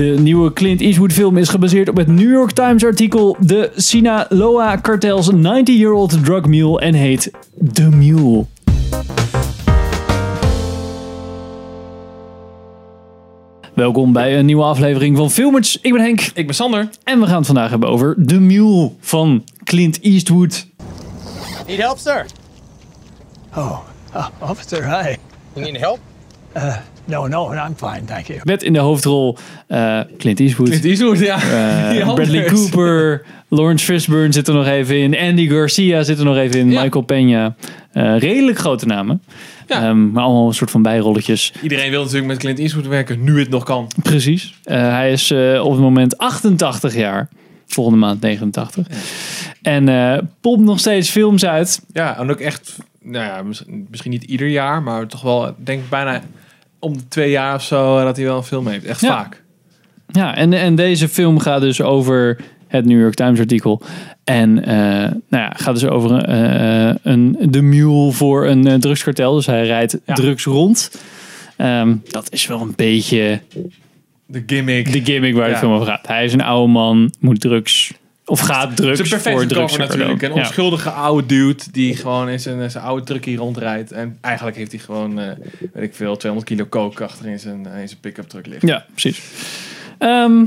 De nieuwe Clint Eastwood film is gebaseerd op het New York Times artikel The Sinaloa Cartel's 90-year-old drug mule en heet The Mule. Welkom bij een nieuwe aflevering van Filmers. Ik ben Henk Ik ben Sander. en we gaan het vandaag hebben over The Mule van Clint Eastwood. Need help, sir? Oh, uh, officer, hi. You need help? No, no, I'm fine, thank you. Met in de hoofdrol eh, Clint Eastwood, Clint Eastwood, ja. eh, Bradley. Cooper, Lawrence Fishburne zit er nog even in, Andy Garcia zit er nog even in, Ja. Michael Peña. Eh, redelijk grote namen, Ja. Ehm, maar allemaal een soort van bijrolletjes. Iedereen wil natuurlijk met Clint Eastwood werken, nu het nog kan. Precies. Eh, hij is eh, op het moment 88 jaar. Volgende maand 89. En eh pompt nog steeds films uit. Ja, en ook echt, nou ja, mis- misschien niet ieder jaar, maar toch wel, ik denk bijna om de twee jaar of zo eh, dat hij wel een film heeft. Echt Ja. vaak. Ja, en, en deze film gaat dus over het New York Times artikel. En eh, nou ja, gaat dus over eh, een, de mule voor een drugskartel. Dus hij rijdt Ja. drugs rond. Ehm, dat is wel een beetje De gimmick. de gimmick waar de Ja. film over gaat. Hij is een oude man, moet drugs... Of gaat Het drugs is een voor drugs. cover natuurlijk. Een Ja. onschuldige oude dude die gewoon in zijn, zijn oude truckie rondrijdt. En eigenlijk heeft hij gewoon, eh, weet ik veel, 200 kilo coke achter in zijn, in zijn pick-up truck liggen. Ja, precies. Ehm,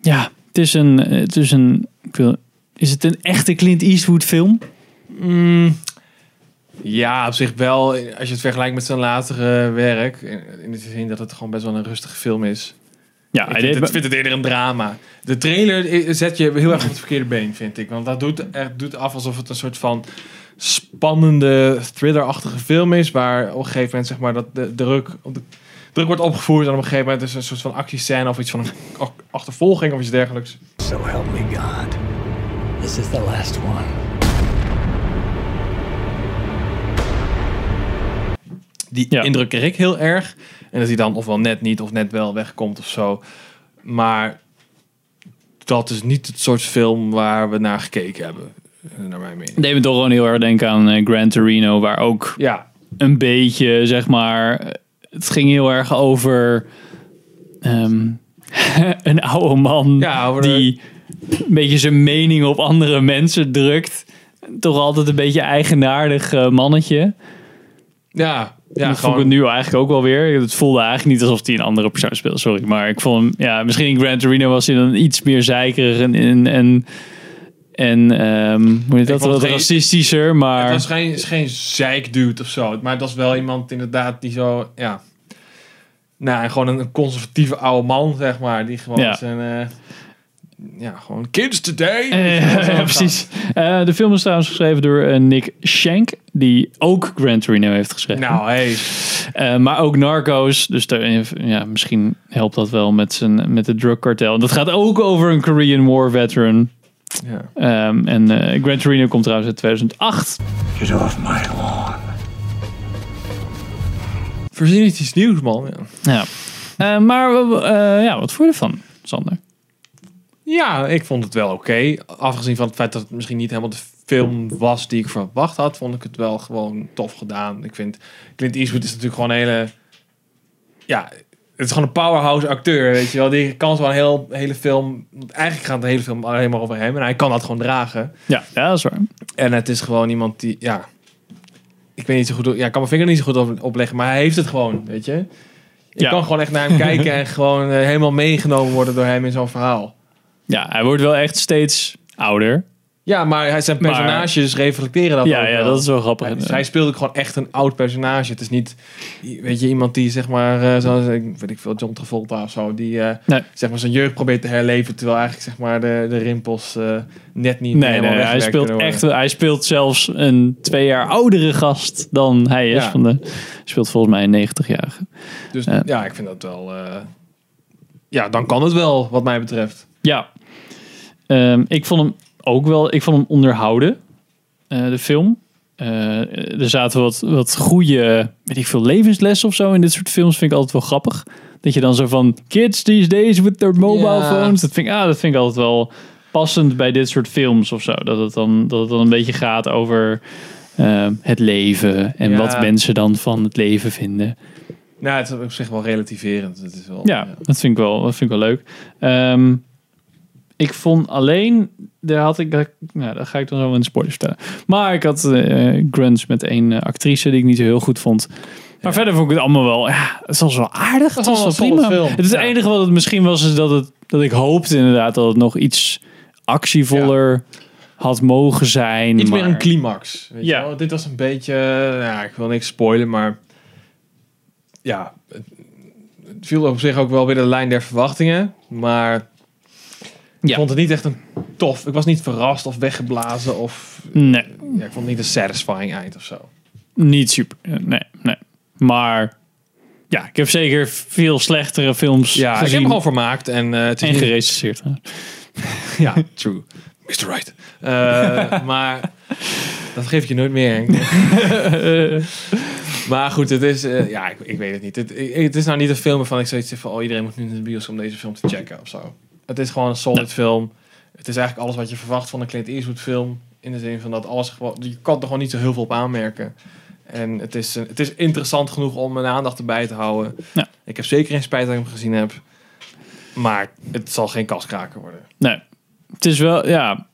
ja, het is een... Het is, een ik wil, is het een echte Clint Eastwood film? Mm, ja, op zich wel. Als je het vergelijkt met zijn latere werk. In de zin dat het gewoon best wel een rustige film is. Ja, Ik vind, het, vind het eerder een drama. De trailer zet je heel erg op het verkeerde been, vind ik. Want dat doet, echt, doet af alsof het een soort van spannende, thrillerachtige film is. Waar op een gegeven moment zeg maar, dat de druk, op de, druk wordt opgevoerd. En op een gegeven moment is er een soort van actiescène of iets van een ach- achtervolging of iets dergelijks. So help me God. This is the last one. Die Ja. indruk kreeg ik heel erg. En dat hij dan ofwel net niet of net wel wegkomt of zo. Maar dat is niet het soort film waar we naar gekeken hebben. Naar mijn mening. deed me toch gewoon heel erg denken aan eh, Gran Torino, waar ook Ja, een beetje, zeg maar, het ging heel erg over ehm, een oude man Ja, die een beetje zijn mening op andere mensen drukt. Toch altijd een beetje eigenaardig eh, mannetje. ja, ja dat vond ik gewoon. het nu eigenlijk ook wel weer. Het voelde eigenlijk niet alsof hij een andere persoon speelt, sorry. Maar ik vond hem, ja, misschien in Gran Torino was hij dan iets meer zeikerig en, en, en, en hoe heet dat, wat geen- racistischer, maar... Het was geen, is geen zeikdude of zo. Maar het was wel iemand inderdaad die zo, ja... Nou, gewoon een conservatieve oude man, zeg maar. Die gewoon Ja. zijn... eh, ja, gewoon kids today. Eh, ja, precies. Eh, de film is trouwens geschreven door eh, Nick Shank, die ook Gran Torino heeft geschreven. Nou, hey. Eh, maar ook Narcos, dus daar, ja, misschien helpt dat wel met, zijn, met de drugkartel. Dat gaat ook over een Korean War veteran. Ja. Ehm, en Gran Torino komt trouwens uit 2008. Get off my lawn. Voorzien iets nieuws, man. Ja. Ja. Eh, maar eh, ja, wat vond je ervan, Sander? Ja, ik vond het wel oké. Afgezien van het feit dat het misschien niet helemaal de film was die ik verwacht had, vond ik het wel gewoon tof gedaan. Ik vind Clint Eastwood is natuurlijk gewoon een hele. Ja, het is gewoon een powerhouse acteur, weet je wel. Die kan zo een heel, hele film. Eigenlijk gaat de hele film alleen maar over hem en hij kan dat gewoon dragen. Ja, ja dat is waar. En het is gewoon iemand die, ja. Ik weet niet zo goed. Ja, ik kan mijn vinger niet zo goed op, opleggen, maar hij heeft het gewoon, weet je. Ik Ja. kan gewoon echt naar hem kijken en gewoon eh, helemaal meegenomen worden door hem in zo'n verhaal. Ja, hij wordt wel echt steeds ouder. Ja, maar hij, zijn Maar- personages reflecteren dat Ja, ook ja, wel. dat is wel grappig. Ja, dus hij speelde ook gewoon echt een oud personage. Het is niet, weet je, iemand die zeg maar, eh, zoals, ik weet ik veel, John Travolta of zo, die eh, Nee. zeg maar zijn jeugd probeert te herleven, terwijl eigenlijk zeg maar de, de rimpels eh, net niet Nee, helemaal nee hij, speelt echt, hij speelt zelfs een twee jaar oudere gast dan hij is. Ja. Van de, hij speelt volgens mij een 90-jarige. Dus Ja. ja, ik vind dat wel, ja, dan kan het wel, wat mij betreft. Ja, Ehm, ik vond hem ook wel, ik vond hem onderhouden, eh, de film. Eh, er zaten wat, wat goede, weet ik veel, levenslessen of zo in dit soort films. Vind ik altijd wel grappig. Dat je dan zo van kids these days with their mobile Ja. phones. Dat vind, ik, ah, dat vind ik altijd wel passend bij dit soort films of zo. Dat het dan, dat het dan een beetje gaat over eh, het leven en Ja. wat mensen dan van het leven vinden. Nou, het is op zich wel relativerend. Het is wel, Ja, dat vind ik wel, dat vind ik wel leuk. Ehm, ik vond alleen, daar had ik, nou, dat ga ik dan zo in de spoilers vertellen. Maar ik had eh grunts met één eh, actrice die ik niet zo heel goed vond. Maar verder vond ik het allemaal wel, ja, het was wel aardig. Het was wel wel prima. film. Het is het enige wat het misschien was, is dat, het, dat ik hoopte inderdaad dat het nog iets actievoller had mogen zijn. Iets maar, meer een climax. Weet Ja. je wel? Dit was een beetje, eh, ja, ik wil niks spoilen, maar ja, het, het viel op zich ook wel weer de lijn der verwachtingen. Maar ik Ja. vond het niet echt een tof. Ik was niet verrast of weggeblazen of Nee, ja, ik vond het niet een satisfying eind of zo. niet super. Eh, Nee, nee. Maar ja, ik heb zeker veel slechtere films Ja, ik heb gezien. hem gewoon vermaakt en eh, het is en gerecenseerd. Ja, true. Mr. Right. Eh, maar dat geef ik je nooit meer. Maar goed, het is... ja, ik, ik weet het niet. Het, ik- het is nou niet een film waarvan ik zoiets heb van... Oh, iedereen moet nu in de bios om deze film te checken of zo. Het is gewoon een solid film. Het is eigenlijk alles wat je verwacht van een Clint Eastwood film. In de zin van dat alles gewoon... Je kan er gewoon niet zo heel veel op aanmerken. En het is, eh, het is interessant genoeg om mijn aandacht erbij te houden. Ja. Ik heb zeker geen spijt dat ik hem gezien heb. Maar het zal geen kaskraker worden. Nee, het is wel, ja.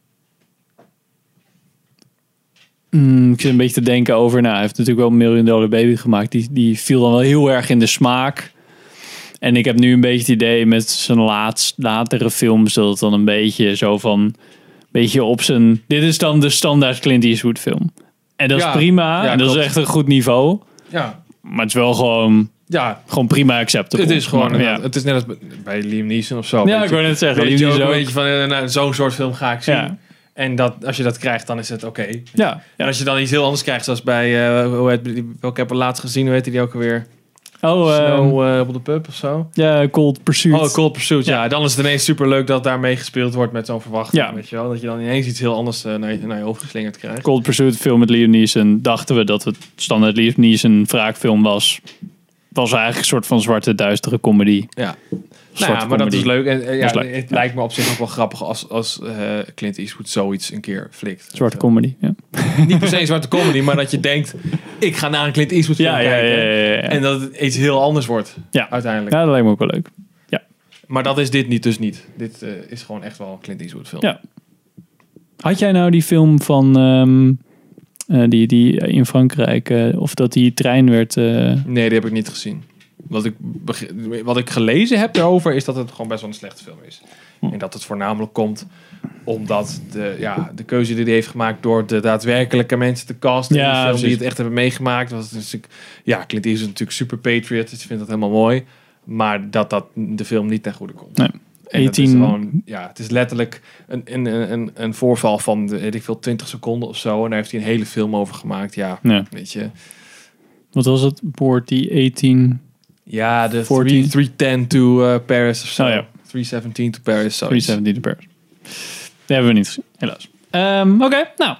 Mm, ik zit een beetje te denken over, nou, hij heeft natuurlijk wel een Million Dollar Baby gemaakt. Die, die viel dan wel heel erg in de smaak. En ik heb nu een beetje het idee met zijn laatst, latere films dat het dan een beetje zo van, beetje op zijn, dit is dan de standaard Clint Eastwood film. En dat Ja, is prima, ja, en dat is echt een goed niveau. Ja, Maar het is wel gewoon, ja gewoon prima acceptable. Het is gewoon, Maar, ja. het is net als bij- Liam Neeson of zo. Ja, ik wou net zeggen, Liam Neeson een beetje van, eh, nou, zo'n soort film ga ik zien. En dat, als je dat krijgt, dan is het oké. Ja, En als je dan iets heel anders krijgt, zoals bij, eh hoe heet, welke heb laatst gezien, hoe heet die ook alweer? Oh, ehm, Snow eh, op de pub of zo? ja, Cold Pursuit. Oh, Cold Pursuit, ja. Ja. Dan is het ineens super leuk dat daarmee gespeeld wordt met zo'n verwachting. Ja. Weet je wel? Dat je dan ineens iets heel anders eh, naar, je, naar je hoofd geslingerd krijgt. Cold Pursuit film met Liam Neeson dachten we dat het standaard Liam Neeson wraakfilm was. Was eigenlijk een soort van zwarte duistere comedy. Ja. Nou ja, maar dat is leuk. En, eh, ja, Dat is leuk, Het ja. lijkt me op zich ook wel grappig als, als eh, Clint Eastwood zoiets een keer flikt. Zwarte comedy. Ja, niet per se zwarte comedy, maar dat je denkt, ik ga naar een Clint Eastwood film ja, ja, kijken. ja, ja, ja. En dat het iets heel anders wordt, Ja. uiteindelijk. Ja, dat lijkt me ook wel leuk. Maar dat is dit niet, dus niet. Dit eh, is gewoon echt wel een Clint Eastwood film. Ja. Had jij nou die film van ehm, eh, die, die in Frankrijk, of dat die trein werd. Nee, die heb ik niet gezien. Wat ik, wat ik gelezen heb daarover is dat het gewoon best wel een slechte film is. Hm. En dat het voornamelijk komt omdat de, ja, de keuze die hij heeft gemaakt door de daadwerkelijke mensen te casten Ja, film die het echt hebben meegemaakt. Was dus, ik- ja, Clint is natuurlijk super patriot, dus ik vind dat helemaal mooi. Maar dat dat de film niet ten goede komt. Nee. En dat is 18 gewoon, ja, het is letterlijk een, een, een, een voorval van, weet ik veel, 20 seconden of zo. En daar heeft hij een hele film over gemaakt. Ja, weet je. Wat was het? Board die 18. Ja, de 14. 3, 310 to eh, Paris of zo. Oh ja. 317 to Paris. zoiets. 317 de Paris. Die hebben we niet gezien, helaas. Ehm, Oké, nou.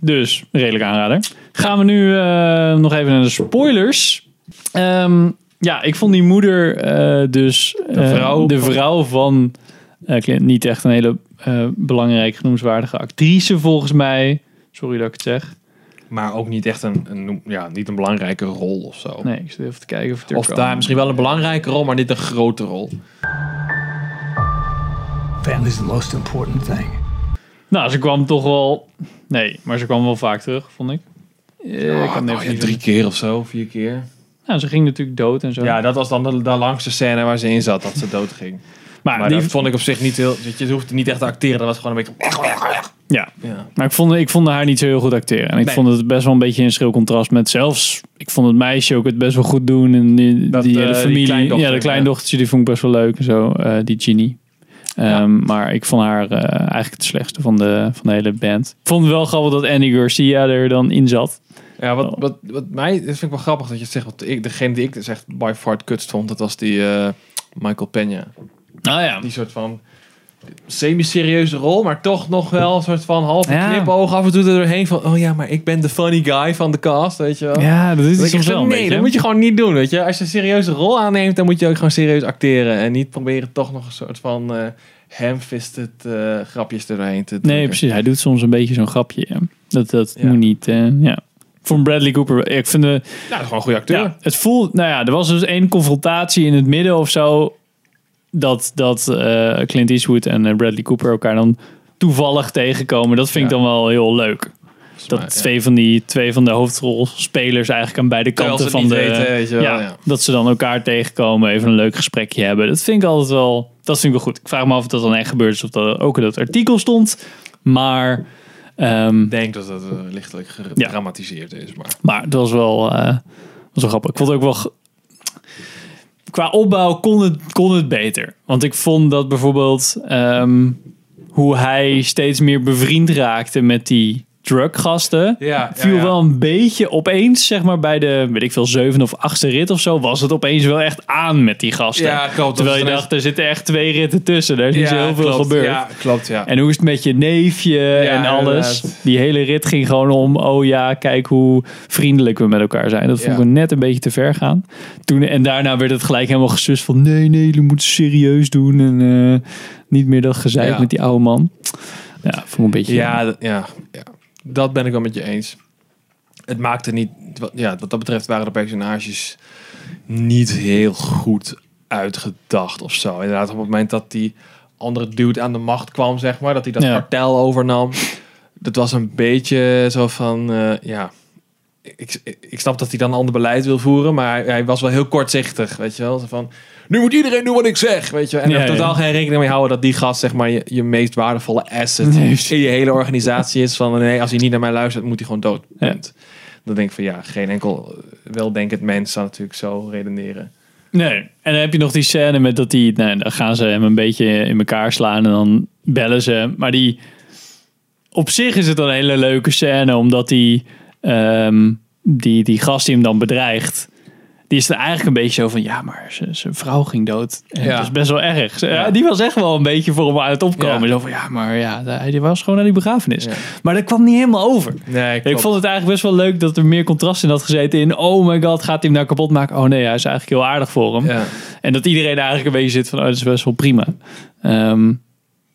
Dus, redelijk aanrader. Gaan we nu eh, nog even naar de spoilers. Ehm, ja, ik vond die moeder eh, dus... De eh, vrouw de van- vrouw van... Clint, niet echt een hele belangrijke, genoemswaardige actrice volgens mij. Sorry dat ik het zeg. Maar ook niet echt een, een, ja, niet een belangrijke rol of zo. Nee, ik zit even te kijken of het Of daar misschien wel een belangrijke rol, maar niet een grote rol. Family's the most important thing. Nou, ze kwam toch wel... Nee, maar ze kwam wel vaak terug, vond ik. Eh, ik kan Oh, ja, drie keer of zo, vier keer. Nou, ze ging natuurlijk dood en zo. Ja, dat was dan de, de langste scène waar ze in zat, dat ze dood ging. maar, Maar die, dat vond ik op zich niet heel... je hoeft niet echt te acteren, dat was gewoon een beetje... ja, Ja. maar ik vond, ik vond haar niet zo heel goed acteren. En ik Nee. vond het best wel een beetje in schril contrast met zelfs... Ik vond het meisje ook het best wel goed doen. En die, Dat, die eh, hele die familie. ja, de kleindochtertje, die vond ik best wel leuk en zo. eh, die Ginny. Ehm, Maar ik vond haar eh, eigenlijk het slechtste van de, van de hele band. Ik vond het wel grappig dat Andy Garcia er dan in zat. Ja, wat, wat, wat mij... Dat vind ik wel grappig dat je het zegt. Want ik, degene die ik dus echt by far het kutst vond, dat was die eh, Michael Peña. Nou ja. Die soort van semi-serieuze rol, maar toch nog wel een soort van halve Ja. knipoog af en toe er doorheen van, oh ja, maar ik ben de funny guy van de cast, weet je wel. Ja, dat is soms wel van, nee, dat moet je gewoon niet doen, weet je. Als je een serieuze rol aanneemt, dan moet je ook gewoon serieus acteren en niet proberen toch nog een soort van eh ham-fisted eh, grapjes er doorheen te Nee, drukken. precies. Hij doet soms een beetje zo'n grapje. Dat, dat Ja. moet niet. eh, ja. Voor Bradley Cooper. Ik vind de, Ja, dat is gewoon een goede acteur. ja, het voelt, nou ja, er was dus één confrontatie in het midden of zo. Dat, dat eh, Clint Eastwood en eh, Bradley Cooper elkaar dan toevallig tegenkomen. Dat vind ik Ja. dan wel heel leuk. Dat Maar, ja. twee, van die, twee van de hoofdrolspelers eigenlijk aan beide kanten van de. weten, wel, ja, ja. Dat ze dan elkaar tegenkomen, even een leuk gesprekje hebben. Dat vind ik altijd wel. Dat vind ik wel goed. Ik vraag me af of dat dan echt gebeurd is of dat ook in dat artikel stond. Maar. ehm, Ik denk dat het eh, lichtelijk gedramatiseerd is. Maar maar het was wel, eh, was wel grappig. Ik vond het ook wel. Qua opbouw kon het, kon het beter. Want ik vond dat bijvoorbeeld ehm, hoe hij steeds meer bevriend raakte met die Ja, viel ja, ja. wel een beetje opeens, zeg maar bij de, weet ik veel, zevende of achtste rit of zo, was het opeens wel echt aan met die gasten. Ja, klopt. Terwijl je dacht, er zitten echt twee ritten tussen. Er is niet zo heel veel gebeurd. Ja, klopt, ja. En hoe is het met je neefje en alles? inderdaad. Die hele rit ging gewoon om, oh ja, kijk hoe vriendelijk we met elkaar zijn. Dat vond ik net een beetje te ver gaan. Toen, en daarna werd het gelijk helemaal gesust van, nee, nee, jullie moeten serieus doen. En eh, niet meer dat gezeik met die oude man. Ja, vond ik een beetje... Ja, dat- ja, ja, dat ben ik wel met je eens. Het maakte niet... wat- Ja, wat dat betreft waren de personages niet heel goed uitgedacht of zo. Inderdaad, op het moment dat die andere dude aan de macht kwam, zeg maar, dat hij dat Ja. kartel overnam, dat was een beetje zo van, eh, ja... Ik, ik, ik snap dat hij dan een ander beleid wil voeren, maar hij, hij was wel heel kortzichtig, weet je wel. Zo van, nu moet iedereen doen wat ik zeg, weet je. En er totaal geen rekening mee houden dat die gast, zeg maar, je, je meest waardevolle asset in je hele organisatie is. Van, nee, als hij niet naar mij luistert, moet hij gewoon dood. Punt. Dan denk ik van, ja, geen enkel weldenkend mens zou natuurlijk zo redeneren. Nee. En dan heb je nog die scène met dat die, nou, dan gaan ze hem een beetje in elkaar slaan en dan bellen ze. Maar die, op zich is het een hele leuke scène, omdat die, ehm, die, die gast die hem dan bedreigt, die is er eigenlijk een beetje zo van, ja, maar zijn vrouw ging dood. En Ja. Dat is best wel erg. Ja. ja, die was echt wel een beetje voor hem aan het opkomen. Ja. Zo van, ja, maar ja, hij was gewoon naar die begrafenis. Ja. Maar dat kwam niet helemaal over. Nee, Ik vond het eigenlijk best wel leuk dat er meer contrast in had gezeten in, oh my god, gaat hij hem nou kapot maken? Oh nee, hij is eigenlijk heel aardig voor hem. Ja. En dat iedereen eigenlijk een beetje zit van, oh, dat is best wel prima. Ehm,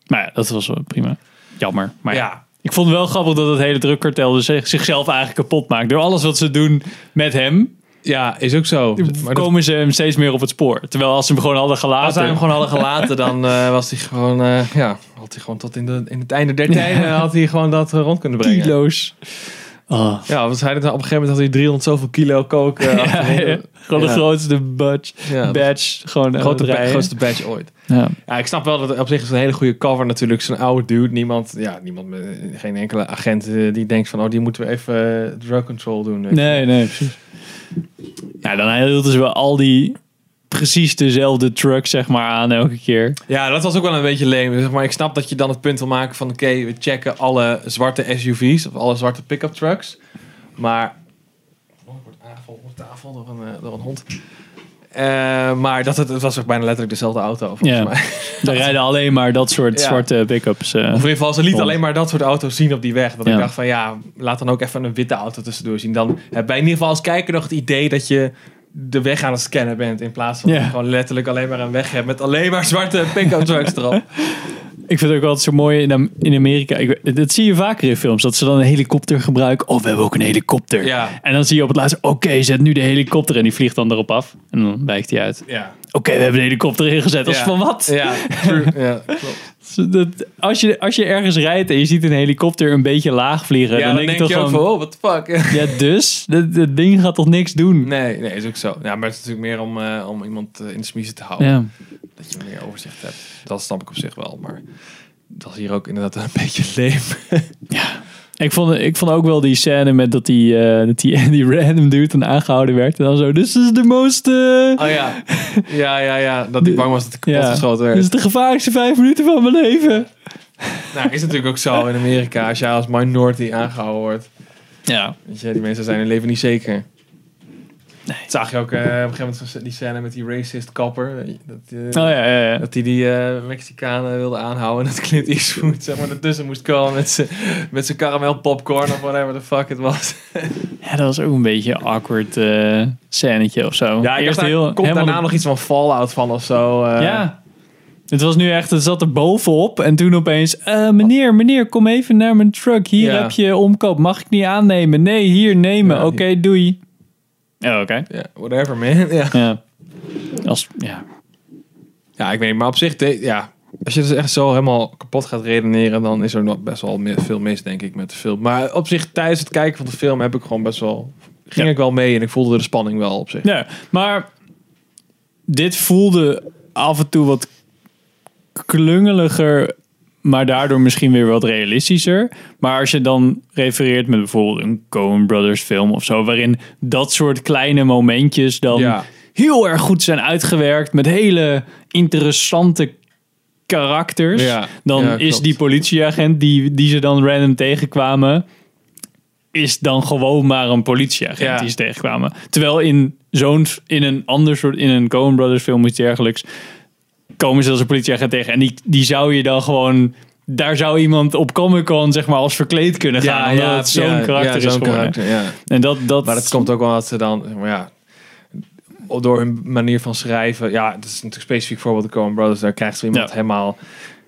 maar ja, dat was wel prima. Jammer. Maar ja. Ik vond het wel grappig dat het hele drukkartel dus zich- zichzelf eigenlijk kapot maakt. Door alles wat ze doen met hem, ja, is ook zo. Maar dat- komen ze hem steeds meer op het spoor. Terwijl als ze hem gewoon hadden gelaten... als zij hem gewoon hadden gelaten, dan eh, was hij gewoon, eh, ja, had hij gewoon tot in, de, in het einde der tijden had hij gewoon dat eh, rond kunnen brengen. kilo's. Oh. Ja, want hij, op een gegeven moment had hij 300 zoveel kilo Ja, achterin. ja. Gewoon de Ja. grootste badge. Ja, badge. Gewoon Grote ba- grootste badge ooit. Ja. Ja, ik snap wel dat het op zich is een hele goede cover natuurlijk. Zo'n oude dude. Niemand, ja, niemand met, geen enkele agent die denkt van, oh, die moeten we even drug control doen. Nee, nee, precies. Ja, dan hielden ze wel al die precies dezelfde truck zeg maar aan elke keer. Ja, dat was ook wel een beetje leem. Zeg maar ik snap dat je dan het punt wil maken van, oké, we checken alle zwarte SUV's of alle zwarte pick-up trucks. Maar, oh, ik word aangevallen op tafel door een, eh, door een hond. Eh, maar dat het, het was ook bijna letterlijk dezelfde auto, volgens Ja. mij. Er rijden alleen maar dat soort Ja. zwarte pick-ups. eh. Of in ieder geval, ze lieten alleen maar dat soort auto's zien op die weg. Dat Ja. ik dacht van ja, laat dan ook even een witte auto tussendoor zien. Dan heb wij in ieder geval als kijker nog het idee dat je de weg aan het scannen bent. In plaats van je gewoon letterlijk alleen maar een weg hebt met alleen maar zwarte pick-up trucks erop. Ik vind het ook altijd zo mooi in, Am- in Amerika. Ik, dat zie je vaker in films. Dat ze dan een helikopter gebruiken. Oh, we hebben ook een helikopter. Ja. En dan zie je op het laatste. Oké, zet nu de helikopter. En die vliegt dan erop af. En dan wijkt hij uit. Ja. Oké, we hebben een helikopter ingezet. Als Ja. van wat? Ja, true. ja klopt. Dat, als, je, als je ergens rijdt en je ziet een helikopter een beetje laag vliegen. Ja, dan, denk je toch gewoon. van, oh, what the fuck. Ja, dus? Dat, ding gaat toch niks doen? Nee, nee, is ook zo. Ja, maar het is natuurlijk meer om, eh, om iemand eh, in de smiezen te houden. Ja. Dat je meer overzicht hebt. Dat snap ik op zich wel. Maar dat is hier ook inderdaad een beetje leem. Ik vond, ik vond ook wel die scène met dat die, eh, dat die, die random dude dan aangehouden werd. En dan zo, this is the most... eh, Oh ja. Ja, ja, ja. Dat ik bang was dat het kapot ja, geschoten werd. dit is de gevaarlijkste vijf minuten van mijn leven. Nou, is natuurlijk ook zo in Amerika. Als jij als minority aangehouden wordt. Ja. Weet je, die mensen zijn hun leven niet zeker. Dat zag je ook eh, op een gegeven moment die scène met die racist kapper. Dat, eh, Oh ja, ja, ja. dat hij die eh Mexicanen wilde aanhouden. En dat Clint Eastwood zeg maar, ertussen moest komen met zijn met zijn caramel popcorn of whatever the fuck het was. Ja, dat was ook een beetje een awkward scènetje of zo. Ja, Eerst heel, komt helemaal daarna de- nog iets van Fallout van of zo. Ja. Het was nu echt, het zat er bovenop. En toen opeens, meneer, meneer, kom even naar mijn truck. Hier Ja. heb je omkoop. Mag ik niet aannemen? Nee, hier nemen. Ja, Oké, doei. Ja, oké. Whatever man. Ja. Ja. Als, ja. ja, ik weet niet. Maar op zich, de- ja, als je dus echt zo helemaal kapot gaat redeneren, dan is er nog best wel meer- veel mis, denk ik, met de film. Maar op zich, tijdens het kijken van de film heb ik gewoon best wel, ging Ja. ik wel mee en ik voelde de spanning wel op zich. ja, maar dit voelde af en toe wat klungeliger, maar daardoor misschien weer wat realistischer. Maar als je dan refereert met bijvoorbeeld een Coen Brothers film of zo, waarin dat soort kleine momentjes dan Ja. heel erg goed zijn uitgewerkt met hele interessante karakters, Ja, dan ja, is die politieagent die, die ze dan random tegenkwamen, is dan gewoon maar een politieagent die ze tegenkwamen. Terwijl in zo'n in een ander soort in een Coen Brothers film iets dergelijks komen ze als een politieagent tegen en die, die zou je dan gewoon daar zou iemand op Comic Con zeg maar als verkleed kunnen gaan omdat het zo'n karakter is geworden. karakter, ja. En dat dat Maar dat komt ook wel dat ze dan, maar ja, door hun manier van schrijven. Ja, het is natuurlijk specifiek voorbeeld de Coen Brothers. Daar krijgt zo iemand Ja. helemaal,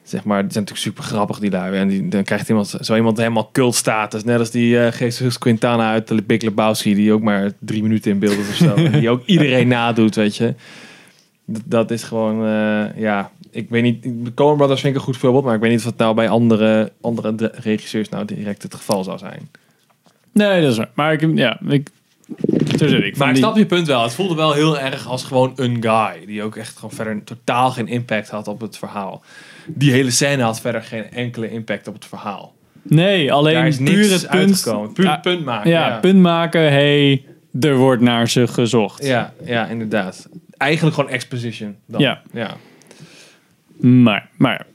zeg maar, die zijn natuurlijk super grappig die lui. En die, dan krijgt iemand, zo iemand helemaal cultstatus. Net als die Jesus Quintana uit de Big Lebowski, die ook maar drie minuten in beeld is of zo. die ook iedereen nadoet, weet je. Dat, is gewoon, eh, ja, ik weet niet, de Coen Brothers vind ik een goed voorbeeld, maar ik weet niet of het nou bij andere, andere de- regisseurs nou direct het geval zou zijn. Nee, dat is waar. Maar ik ja, ik zit ik. Maar ik die- snap je punt wel. Het voelde wel heel erg als gewoon een guy. Die ook echt gewoon verder totaal geen impact had op het verhaal. Die hele scène had verder geen enkele impact op het verhaal. Nee, alleen Daar is puur het punt. Puur Ja, punt maken. ja, Ja, punt maken. Hey, er wordt naar ze gezocht. Ja, ja, inderdaad. Eigenlijk gewoon exposition. Dan. Ja. Ja. Maar, maar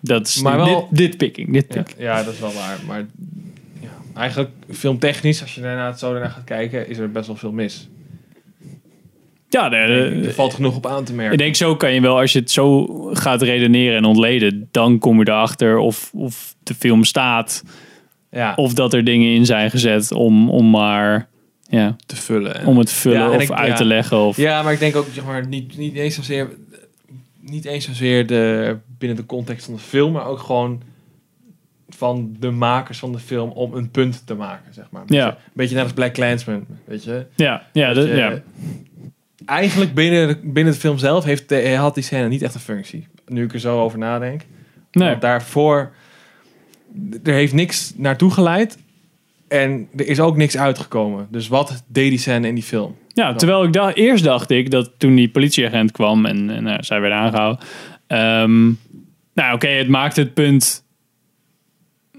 dat is Maar wel- dit, dit picking. Dit Ja, ja, dat is wel waar. Maar ja, eigenlijk filmtechnisch, als je daarna zo daarna gaat kijken, is er best wel veel mis. Ja, nee, er eh, valt genoeg op aan te merken. ik denk zo kan je wel, als je het zo gaat redeneren en ontleden, dan kom je erachter of, of de film staat. ja, Of dat er dingen in zijn gezet om, om maar ja, te vullen. En- om het te vullen Ja, en of ik- uit ja. te leggen. Of, Ja, maar ik denk ook zeg maar, niet, niet eens zozeer, niet eens zozeer de, binnen de context van de film, maar ook gewoon van de makers van de film om een punt te maken, zeg maar. Een Ja. beetje, een beetje net als Black Clansman, weet je. ja, ja, Dat dat- je- ja. Eigenlijk binnen, de- binnen de film zelf heeft de, had die scène niet echt een functie. Nu ik er zo over nadenk. Nee. Want daarvoor, er heeft niks naartoe geleid. En er is ook niks uitgekomen. Dus wat deed die scène in die film? Ja, terwijl ik dacht, eerst dacht ik dat toen die politieagent kwam en, en nou, zij werden aangehouden. ehm, nou, oké, het maakt het punt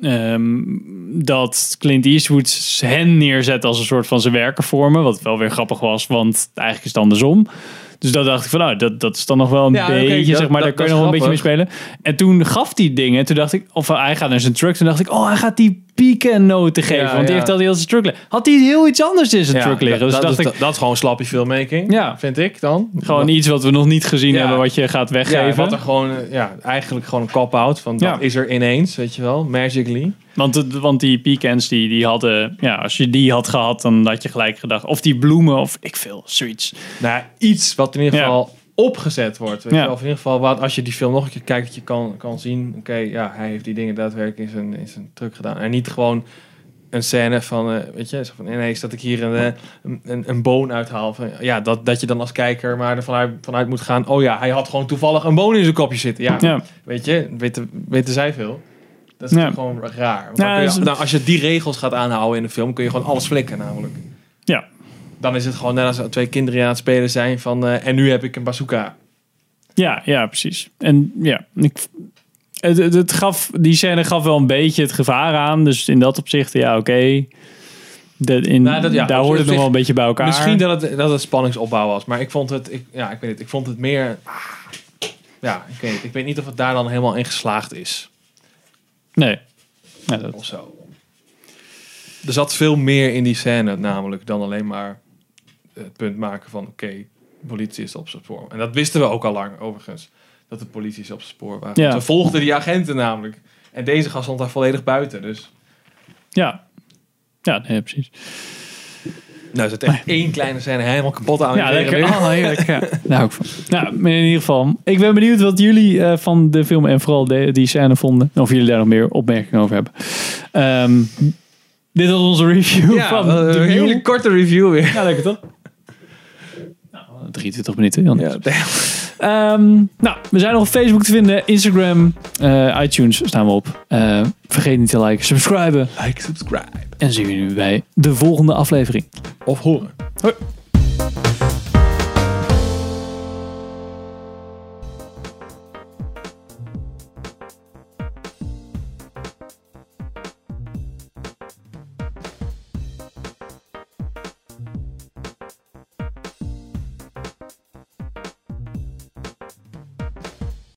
ehm, dat Clint Eastwood hen neerzet als een soort van zijn werken vormen. Wat wel weer grappig was, want eigenlijk is het andersom. Dus dat dacht ik van, nou, dat, dat is dan nog wel een Ja, beetje, dat- zeg maar, dat- daar kun je nog wel een beetje mee spelen. En toen gaf hij dingen, toen dacht ik, of hij gaat naar zijn truck, toen dacht ik, oh, hij gaat die pieken-noten geven, want die heeft al heel zijn truck liggen. Had hij heel iets anders in zijn truck liggen? Dus dat, dacht dat, ik, is- dat is gewoon slappie filmmaking, Ja. vind ik dan. Gewoon iets wat we nog niet gezien hebben, wat je gaat ja, weggeven. wat er gewoon, eh, ja, eigenlijk gewoon een cop-out van dat is er ineens, weet je wel, magically. want, het- want die pecans, die, die hadden, ja, als je die had gehad, dan had je gelijk gedacht. Of die bloemen, of ik veel, zoiets. Nou, iets wat in ieder geval opgezet wordt. Weet Ja. je wel. Of in ieder geval, wat, als je die film nog een keer kijkt, dat je kan, kan zien, oké, ja, hij heeft die dingen daadwerkelijk in zijn, in zijn truck gedaan. En niet gewoon een scène van, eh, weet je, van ineens dat ik hier een, eh, een, een, boon uithaal. Van, ja, dat, dat je dan als kijker maar ervan uit, vanuit moet gaan, oh ja, hij had gewoon toevallig een boon in zijn kopje zitten. Ja, Ja. weet je, weten, weten zij veel. Dat is Ja. gewoon raar. Ja, nou, als je die regels gaat aanhouden in een film, kun je gewoon alles flikken namelijk. Dan is het gewoon net als twee kinderen aan het spelen zijn van, eh, en nu heb ik een bazooka. ja, ja, precies. En ja, ik, het, het, het gaf, die scène gaf wel een beetje het gevaar aan. Dus in dat opzicht, ja, oké. Nou, ja, daar hoort het nog wel een beetje bij elkaar. Misschien dat het, dat het spanningsopbouw was, maar ik vond het, ik, ja, ik weet het, ik vond het meer, ja, ik weet, het, ik weet niet of het daar dan helemaal in geslaagd is Nee. Ja, dat, of zo. Er zat veel meer in die scène namelijk dan alleen maar het punt maken van, oké, politie is op zijn spoor. En dat wisten we ook al lang overigens, dat de politie is op zijn spoor waren. Ja. Ze volgden die agenten namelijk. En deze gast stond daar volledig buiten, dus ja. Ja, nee, precies. Nou, is het echt één kleine scène helemaal kapot aan. Ja, lekker. Oh, heerlijk. Ja. Hou ik van. Nou, in ieder geval. Ik ben benieuwd wat jullie eh, van de film en vooral de, die scène vonden. Of jullie daar nog meer opmerkingen over hebben. Ehm, dit was onze review Ja, van eh, de een hele korte review weer. Ja, lekker toch? Nou, 23 minuten. Heel Ja. Ehm, nou, we zijn nog op Facebook te vinden, Instagram, eh, iTunes staan we op. Eh, vergeet niet te liken, subscriben. like, subscribe. En zien we nu bij de volgende aflevering. Of horen. Hoi.